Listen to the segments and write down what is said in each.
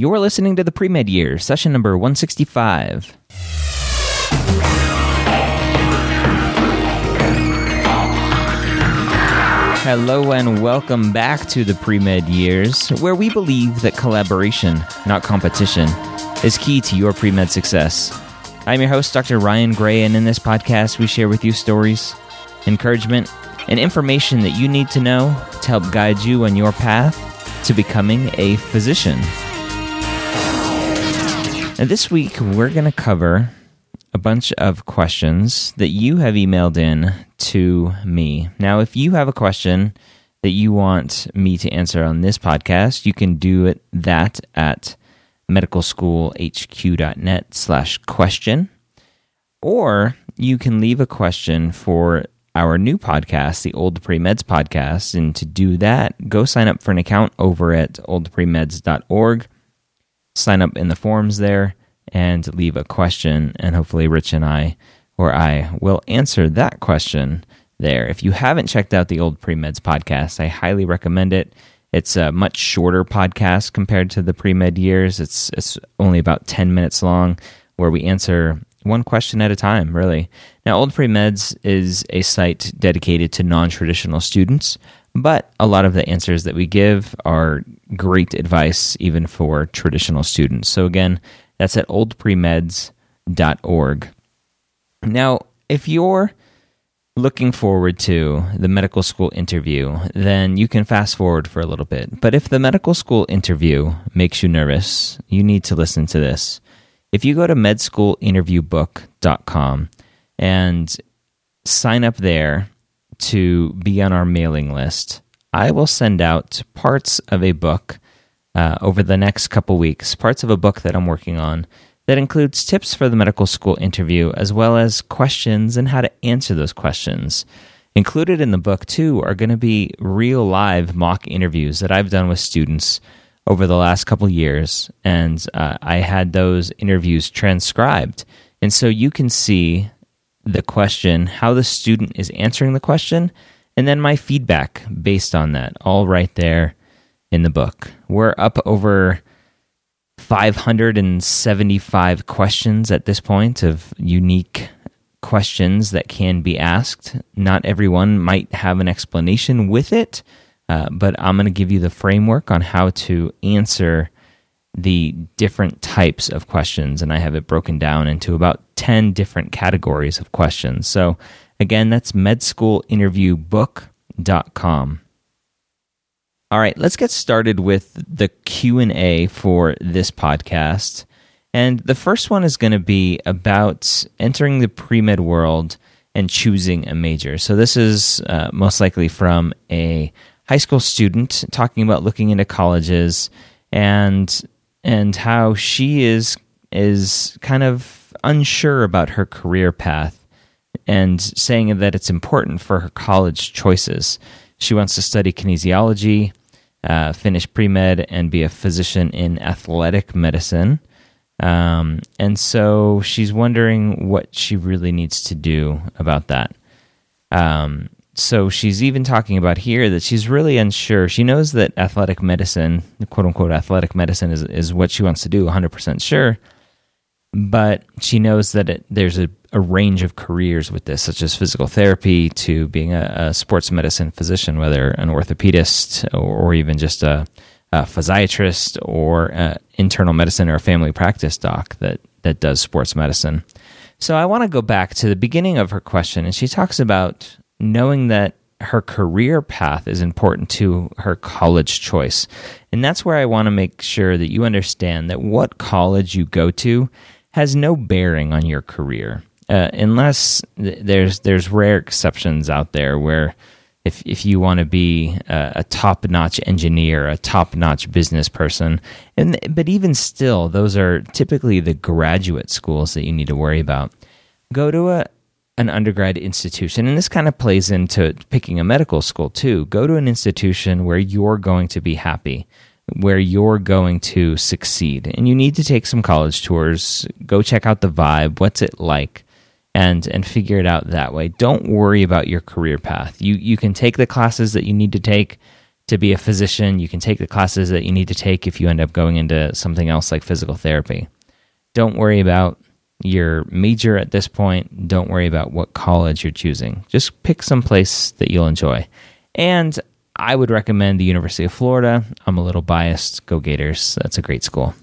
You're listening to the Pre Med Year, session number 165. Hello and welcome back to the Pre Med Years, where we believe that collaboration, not competition, is key to your pre med success. I'm your host, Dr. Ryan Gray, and in this podcast, we share with you stories, encouragement, and information that you need to know to help guide you on your path to becoming a physician. This week, we're going to cover a bunch of questions that you have emailed in to me. Now, if you have a question that you want me to answer on this podcast, you can do it that at medicalschoolhq.net slash question, or you can leave a question for our new podcast, the Old Pre-Meds podcast. And to do that, go sign up for an account over at oldpremeds.org. Sign up in the forums there and leave a question. And hopefully, Rich and I, or I, will answer that question there. If you haven't checked out the Old Pre-Meds podcast, I highly recommend it. It's a much shorter podcast compared to the pre-med years. It's it's only about 10 minutes long where we answer one question at a time, really. Now, Old Pre-Meds is a site dedicated to non-traditional students, but a lot of the answers that we give are great advice even for traditional students. So again, that's at oldpremeds.org. Now, if you're looking forward to the medical school interview, then you can fast forward for a little bit. But if the medical school interview makes you nervous, you need to listen to this. If you go to medschoolinterviewbook.com and sign up there to be on our mailing list, I will send out parts of a book uh, over the next couple weeks, parts of a book that I'm working on that includes tips for the medical school interview, as well as questions and how to answer those questions. Included in the book, too, are going to be real live mock interviews that I've done with students over the last couple years. And uh, I had those interviews transcribed. And so you can see the question, how the student is answering the question, and then my feedback based on that, all right there in the book. We're up over 575 questions at this point of unique questions that can be asked. Not everyone might have an explanation with it, uh, but I'm going to give you the framework on how to answer the different types of questions. And I have it broken down into about 10 different categories of questions. So, again, that's medschoolinterviewbook.com. All right, let's get started with the Q&A for this podcast. And the first one is going to be about entering the pre-med world and choosing a major. So this is uh, most likely from a high school student talking about looking into colleges and and how she is is kind of unsure about her career path and saying that it's important for her college choices. She wants to study kinesiology uh, finish pre med and be a physician in athletic medicine. Um, and so she's wondering what she really needs to do about that. Um, so she's even talking about here that she's really unsure. She knows that athletic medicine, quote unquote, athletic medicine is, is what she wants to do, 100% sure. But she knows that it, there's a a range of careers with this, such as physical therapy to being a, a sports medicine physician, whether an orthopedist or, or even just a, a, physiatrist or internal medicine or a family practice doc that, that does sports medicine. So I want to go back to the beginning of her question, and she talks about knowing that her career path is important to her college choice. And that's where I want to make sure that you understand that what college you go to has no bearing on your career uh, unless there's there's rare exceptions out there where if if you want to be a, a top notch engineer, a top notch business person, and but even still, those are typically the graduate schools that you need to worry about. Go to a an undergrad institution, and this kind of plays into picking a medical school too. Go to an institution where you're going to be happy, where you're going to succeed, and you need to take some college tours. Go check out the vibe. What's it like? and and figure it out that way. Don't worry about your career path. You you can take the classes that you need to take to be a physician. You can take the classes that you need to take if you end up going into something else like physical therapy. Don't worry about your major at this point. Don't worry about what college you're choosing. Just pick some place that you'll enjoy. And I would recommend the University of Florida. I'm a little biased. Go Gators. That's a great school.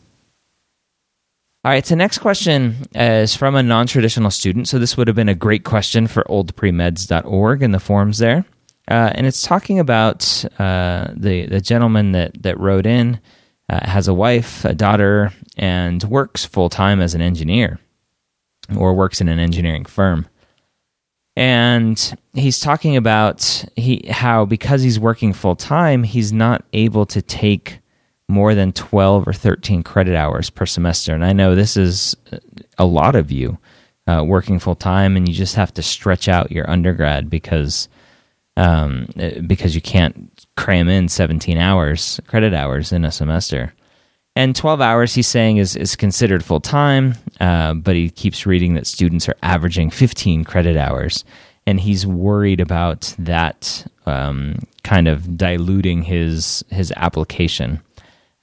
All right, so next question is from a non traditional student. So this would have been a great question for oldpremeds.org in the forums there. Uh, and it's talking about uh, the the gentleman that that wrote in uh, has a wife, a daughter, and works full time as an engineer, or works in an engineering firm. And he's talking about he how because he's working full time, he's not able to take more than twelve or thirteen credit hours per semester. And I know this is a lot of you uh, working full time, and you just have to stretch out your undergrad because um, because you can't cram in 17 hours, credit hours in a semester. And 12 hours, he's saying, is, is considered full time, uh, but he keeps reading that students are averaging 15 credit hours. And he's worried about that um, kind of diluting his, his application.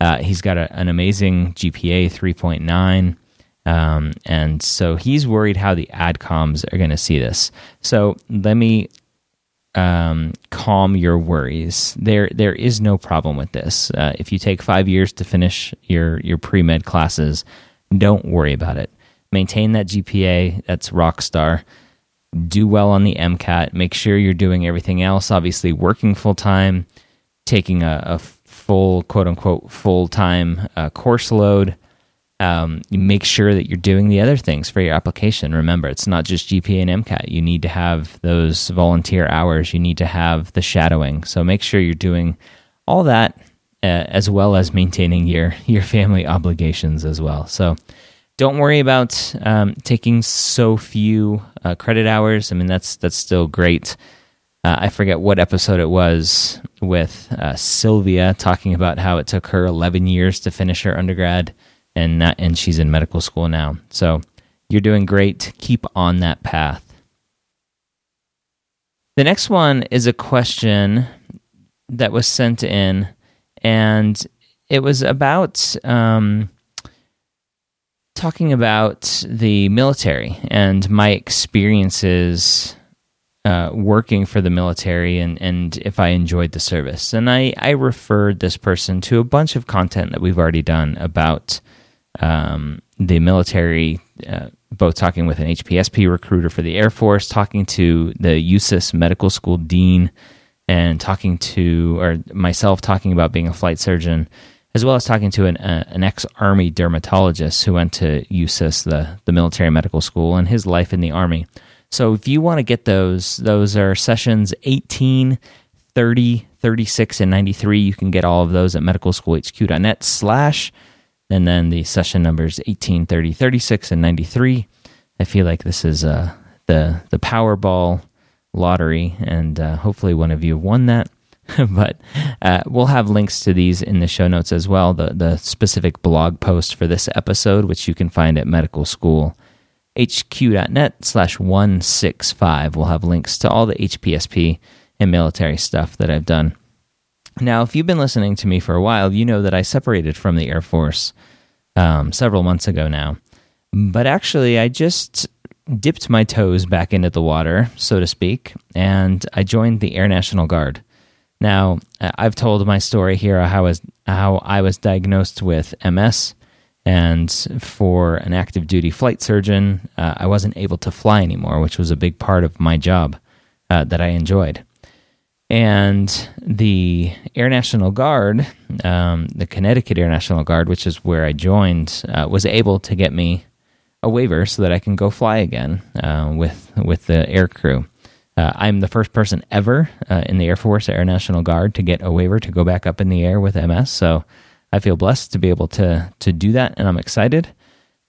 Uh, he's got a, an amazing GPA, 3.9. Um, and so he's worried how the adcoms are going to see this. So let me um, calm your worries. There, there is no problem with this. Uh, if you take five years to finish your your pre med classes, don't worry about it. Maintain that GPA. That's rock star. Do well on the MCAT. Make sure you're doing everything else. Obviously, working full time, taking a, a, full quote unquote full time uh, course load um, make sure that you're doing the other things for your application. Remember, it's not just GPA and MCAT. You need to have those volunteer hours. You need to have the shadowing. So make sure you're doing all that uh, as well as maintaining your your family obligations as well. So don't worry about um, taking so few uh, credit hours. I mean, that's that's still great. Uh, I forget what episode it was with uh, Sylvia talking about how it took her 11 years to finish her undergrad and not, and she's in medical school now. So you're doing great. Keep on that path. The next one is a question that was sent in, and it was about um, talking about the military and my experiences uh, working for the military and, and if I enjoyed the service. And I, I referred this person to a bunch of content that we've already done about um, the military, uh, both talking with an HPSP recruiter for the Air Force, talking to the USUHS medical school dean, and talking to, or myself talking about being a flight surgeon, as well as talking to an, uh, an ex Army dermatologist who went to USUHS, the, the military medical school, and his life in the Army. So if you want to get those, those are sessions 18, 30, 36, and 93. You can get all of those at medicalschoolhq.net slash and then the session numbers 18, 30, 36, and 93. I feel like this is uh, the, the Powerball lottery, and uh, hopefully one of you won that. but uh, we'll have links to these in the show notes as well. The, the specific blog post for this episode, which you can find at medicalschoolhq.net slash 165. We'll have links to all the HPSP and military stuff that I've done. Now, if you've been listening to me for a while, you know that I separated from the Air Force um, several months ago now. But actually, I just dipped my toes back into the water, so to speak, and I joined the Air National Guard. Now, I've told my story here how I was, how I was diagnosed with MS, and for an active duty flight surgeon, uh, I wasn't able to fly anymore, which was a big part of my job uh, that I enjoyed. And the Air National Guard, um, the Connecticut Air National Guard, which is where I joined, uh, was able to get me a waiver so that I can go fly again uh, with with the air crew. Uh, I'm the first person ever uh, in the Air Force Air National Guard to get a waiver to go back up in the air with MS. So I feel blessed to be able to to do that, and I'm excited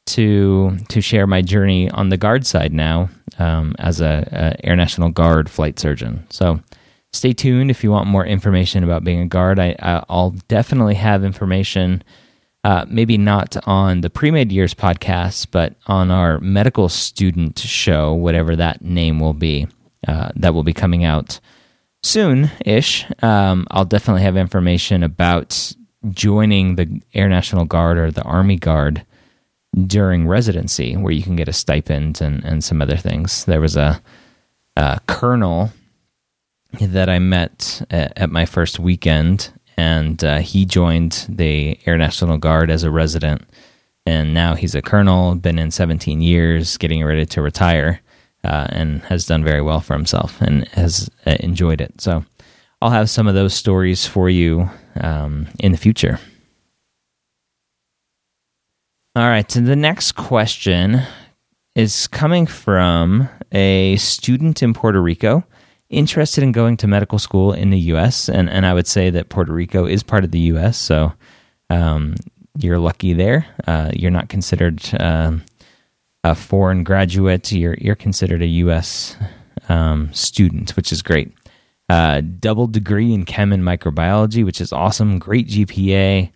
to to share my journey on the guard side now um, as a, a Air National Guard flight surgeon. So stay tuned if you want more information about being a guard. I, will definitely have information, uh, maybe not on the pre med years podcast, but on our medical student show, whatever that name will be, uh, that will be coming out soon ish, um, I'll definitely have information about joining the Air National Guard or the Army Guard during residency, where you can get a stipend and, and some other things. There was a, a colonel that I met at, at my first weekend, and uh, he joined the Air National Guard as a resident. And now he's a colonel, been in 17 years, getting ready to retire, uh, and has done very well for himself and has uh, enjoyed it. So I'll have some of those stories for you um, in the future. All right, so the next question is coming from a student in Puerto Rico interested in going to medical school in the U.S. and and I would say that Puerto Rico is part of the U.S. So um, you're lucky there. Uh, you're not considered um, a foreign graduate. You're you're considered a U.S. Um, student, which is great. Uh, double degree in chem and microbiology, which is awesome. Great GPA.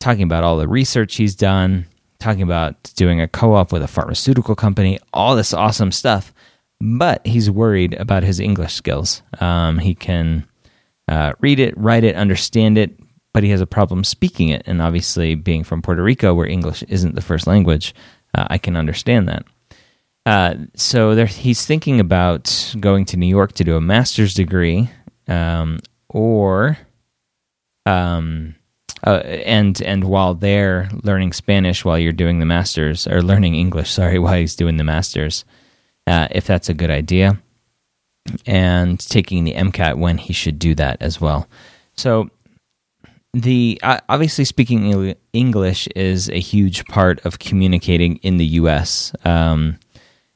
Talking about all the research he's done talking about doing a co op with a pharmaceutical company, all this awesome stuff. But he's worried about his English skills. Um, he can uh, read it, write it, understand it, but he has a problem speaking it. And obviously, being from Puerto Rico, where English isn't the first language, uh, I can understand that. Uh, so there, he's thinking about going to New York to do a master's degree, um, or um, uh, and and while they're learning Spanish while you're doing the masters or learning English, sorry, while he's doing the masters, uh, if that's a good idea, and taking the MCAT when he should do that as well. So the uh, obviously speaking English is a huge part of communicating in the U.S. Um,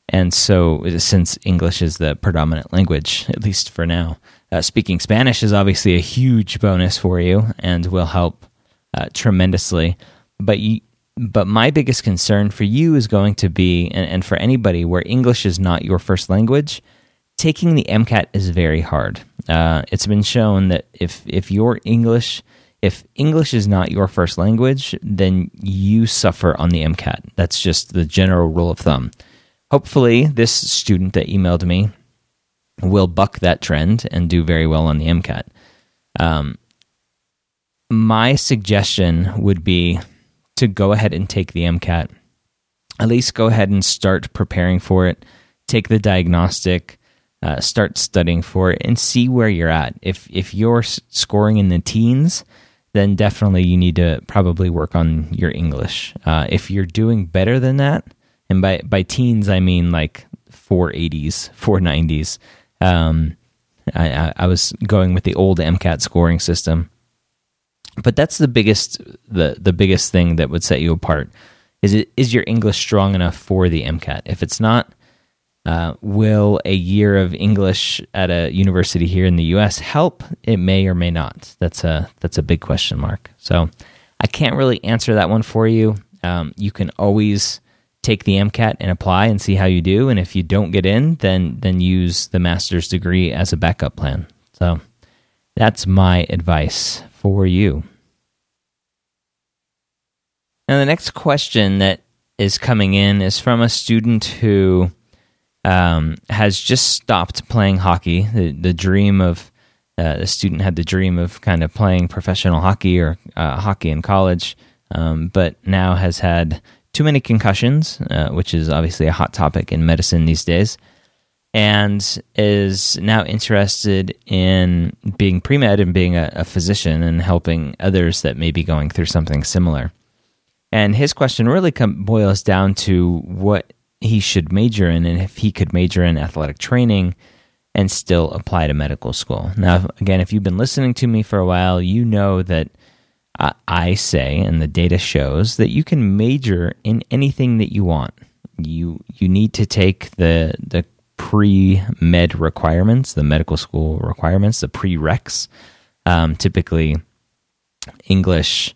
and so, since English is the predominant language, at least for now, uh, speaking Spanish is obviously a huge bonus for you and will help uh, tremendously. But you, but my biggest concern for you is going to be, and, and for anybody where English is not your first language, taking the MCAT is very hard. Uh, it's been shown that if if your English if English is not your first language, then you suffer on the MCAT. That's just the general rule of thumb. Hopefully, this student that emailed me will buck that trend and do very well on the MCAT. Um, my suggestion would be to go ahead and take the MCAT. At least go ahead and start preparing for it. Take the diagnostic, uh, start studying for it, and see where you're at. If if you're scoring in the teens, then definitely you need to probably work on your English. Uh, if you're doing better than that, and by by teens I mean like 480s, 490s. Um, I, I was going with the old MCAT scoring system but that's the biggest the the biggest thing that would set you apart. Is it is your English strong enough for the MCAT? If it's not, uh, will a year of English at a university here in the U.S. help? It may or may not. That's a that's a big question mark. So I can't really answer that one for you. Um, you can always take the MCAT and apply and see how you do. And if you don't get in, then then use the master's degree as a backup plan. So that's my advice for you. Now, the next question that is coming in is from a student who um, has just stopped playing hockey. The, the dream of uh, the student had the dream of kind of playing professional hockey or uh, hockey in college, um, but now has had too many concussions, uh, which is obviously a hot topic in medicine these days and is now interested in being pre med and being a, a, physician and helping others that may be going through something similar. And his question really com- boils down to what he should major in and if he could major in athletic training and still apply to medical school. Now, again, if you've been listening to me for a while, you know that I say, and the data shows, that you can major in anything that you want. You you need to take the the pre med requirements, the medical school requirements, the prereqs, um, typically English,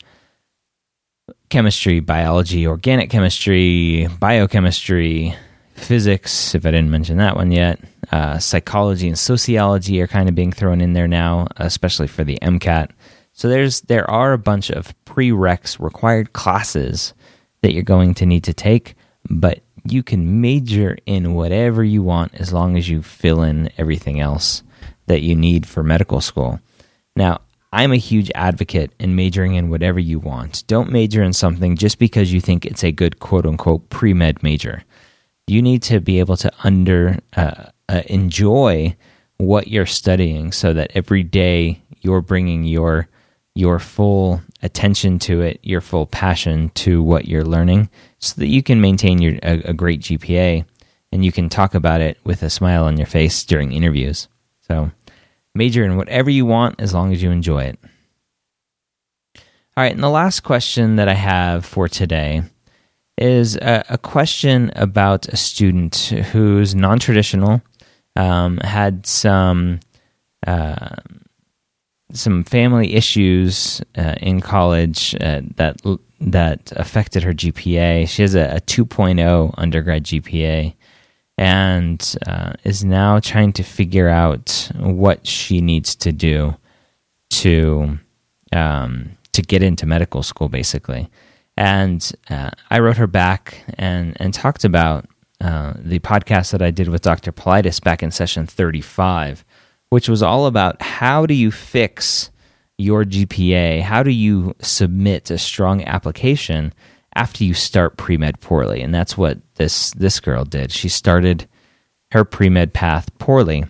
chemistry, biology, organic chemistry, biochemistry, physics, if I didn't mention that one yet, uh, psychology and sociology are kind of being thrown in there now, especially for the MCAT. So there's there are a bunch of prereqs required classes that you're going to need to take, but you can major in whatever you want as long as you fill in everything else that you need for medical school. Now, I'm a huge advocate in majoring in whatever you want. Don't major in something just because you think it's a good quote unquote pre med major. You need to be able to under uh, uh, enjoy what you're studying so that every day you're bringing your your full attention to it, your full passion to what you're learning, so that you can maintain your a, a, great GPA and you can talk about it with a smile on your face during interviews. So, major in whatever you want as long as you enjoy it. All right, and the last question that I have for today is a, a question about a student who's non traditional, um, had some. Uh, some family issues uh, in college uh, that that affected her GPA. She has a, a 2.0 undergrad GPA and uh, is now trying to figure out what she needs to do to um, to get into medical school, basically. And uh, I wrote her back and and talked about uh, the podcast that I did with Dr. Politis back in session 35 which was all about how do you fix your GPA? How do you submit a strong application after you start pre med poorly? And that's what this this girl did. She started her pre med path poorly.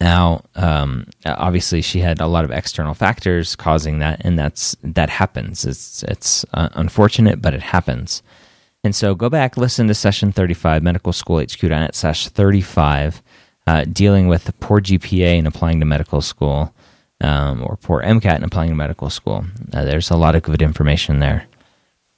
Now, um, obviously, she had a lot of external factors causing that, and that's that happens. It's it's uh, unfortunate, but it happens. And so, go back, listen to session thirty-five, medical school HQ.net slash thirty-five uh, dealing with poor GPA and applying to medical school, um, or poor MCAT and applying to medical school. Uh, there's a lot of good information there.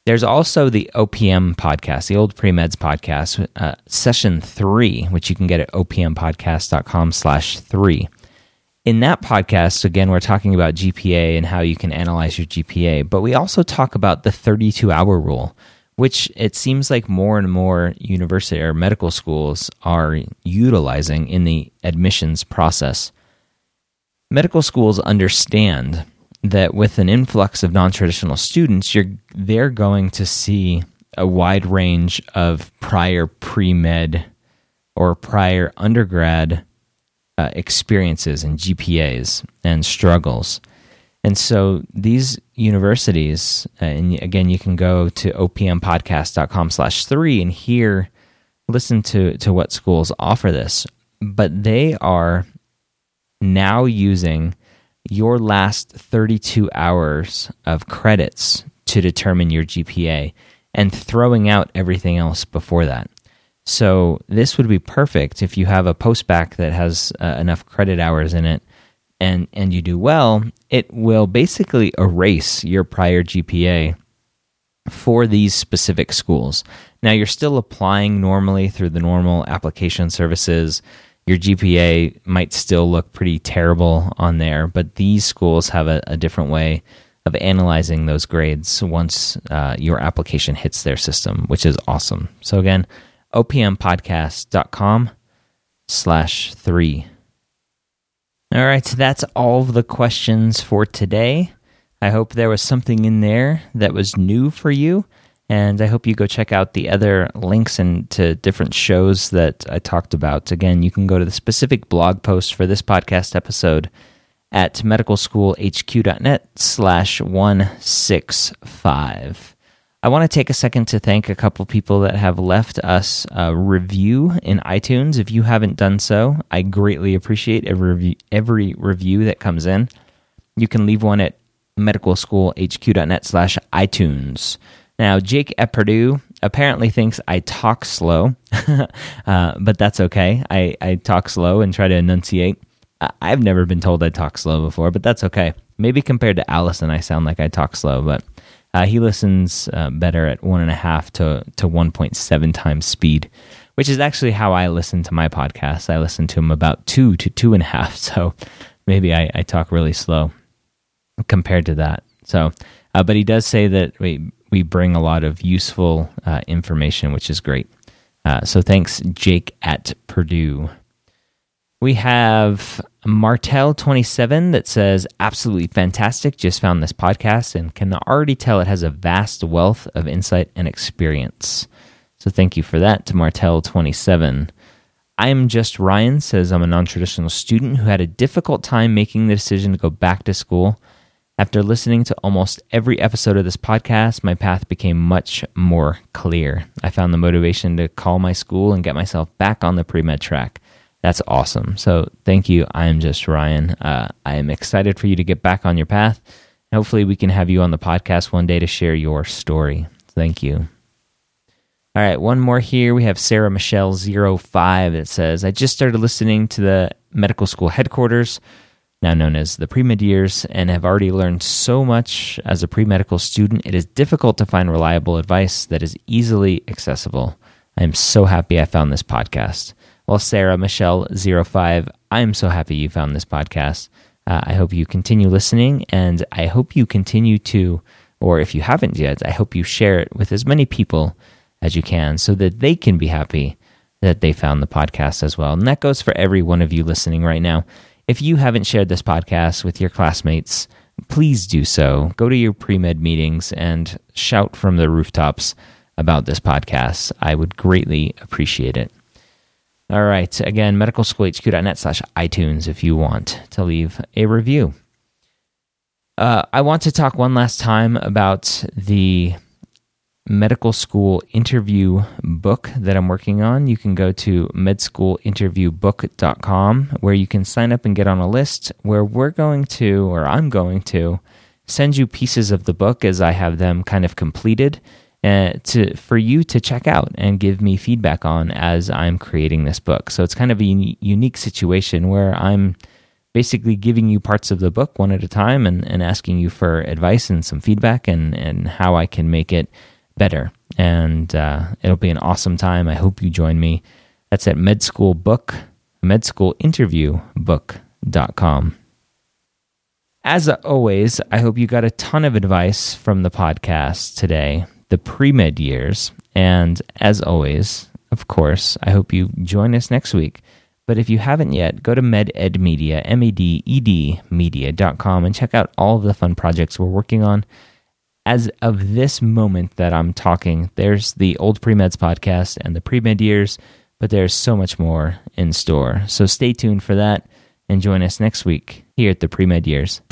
There's also the OPM podcast, the Old Pre-Meds podcast, uh, session three, which you can get at opmpodcast.com slash three. In that podcast, again, we're talking about GPA and how you can analyze your GPA, but we also talk about the 32 hour rule, which it seems like more and more university or medical schools are utilizing in the admissions process. Medical schools understand that with an influx of non-traditional students, you're they're going to see a wide range of prior pre-med or prior undergrad uh, experiences and GPAs and struggles. And so these universities, uh, and again, you can go to opmpodcast.com slash three and hear, listen to, to what schools offer this. But they are now using your last 32 hours of credits to determine your GPA and throwing out everything else before that. So this would be perfect if you have a postbac that has uh, enough credit hours in it and and you do well, it will basically erase your prior GPA for these specific schools. Now you're still applying normally through the normal application services. Your GPA might still look pretty terrible on there, but these schools have a, a different way of analyzing those grades once uh, your application hits their system, which is awesome. So again, opmpodcast.com slash three all right, so that's all of the questions for today. I hope there was something in there that was new for you. And I hope you go check out the other links and to different shows that I talked about. Again, you can go to the specific blog post for this podcast episode at medicalschoolhq.net slash 165. I want to take a second to thank a couple people that have left us a review in iTunes. If you haven't done so, I greatly appreciate every review, every review that comes in. You can leave one at medicalschoolhq.net slash iTunes. Now, Jake at Purdue apparently thinks I talk slow, uh, but that's okay. I, I talk slow and try to enunciate. I've never been told I talk slow before, but that's okay. Maybe compared to Allison, I sound like I talk slow, but uh, he listens uh, better at one and a half to to one point seven times speed, which is actually how I listen to my podcast. I listen to him about two to two and a half. So maybe I, I talk really slow compared to that. So, uh, but he does say that we we bring a lot of useful uh, information, which is great. Uh, so thanks, Jake at Purdue. We have Martel27 that says, absolutely fantastic. Just found this podcast and can already tell it has a vast wealth of insight and experience. So thank you for that to Martel27. I'm just Ryan says I'm a non traditional student who had a difficult time making the decision to go back to school. After listening to almost every episode of this podcast, my path became much more clear. I found the motivation to call my school and get myself back on the pre med track. That's awesome. So, thank you. I am just Ryan. Uh, I am excited for you to get back on your path. Hopefully, we can have you on the podcast one day to share your story. Thank you. All right, one more here. We have Sarah Michelle 05 that says, I just started listening to the medical school headquarters now known as the pre med years, and have already learned so much as a pre medical student. It is difficult to find reliable advice that is easily accessible. I am so happy I found this podcast. Well, Sarah Michelle 05, I am so happy you found this podcast. Uh, I hope you continue listening, and I hope you continue to, or if you haven't yet, I hope you share it with as many people as you can so that they can be happy that they found the podcast as well. And that goes for every one of you listening right now. If you haven't shared this podcast with your classmates, please do so. Go to your pre med meetings and shout from the rooftops about this podcast. I would greatly appreciate it. All right. Again, medicalschoolhq.net slash iTunes if you want to leave a review. Uh, I want to talk one last time about the medical school interview book that I'm working on. You can go to medschoolinterviewbook.com where you can sign up and get on a list where we're going to, or I'm going to, send you pieces of the book as I have them kind of completed uh, to for you to check out and give me feedback on as I'm creating this book. So it's kind of a un- unique situation where I'm basically giving you parts of the book one at a time and, and asking you for advice and some feedback and, and how I can make it better. And uh, it'll be an awesome time. I hope you join me. That's at medschoolbook, medschoolinterviewbook.com. As always, I hope you got a ton of advice from the podcast today, the pre med years. And as always, of course, I hope you join us next week. But if you haven't yet, go to mededmedia, M-E-D-E-D media.com and check out all of the fun projects we're working on as of this moment that I'm talking, there's the old pre-meds podcast and the pre-med years, but there's so much more in store. So stay tuned for that and join us next week here at the pre-med years.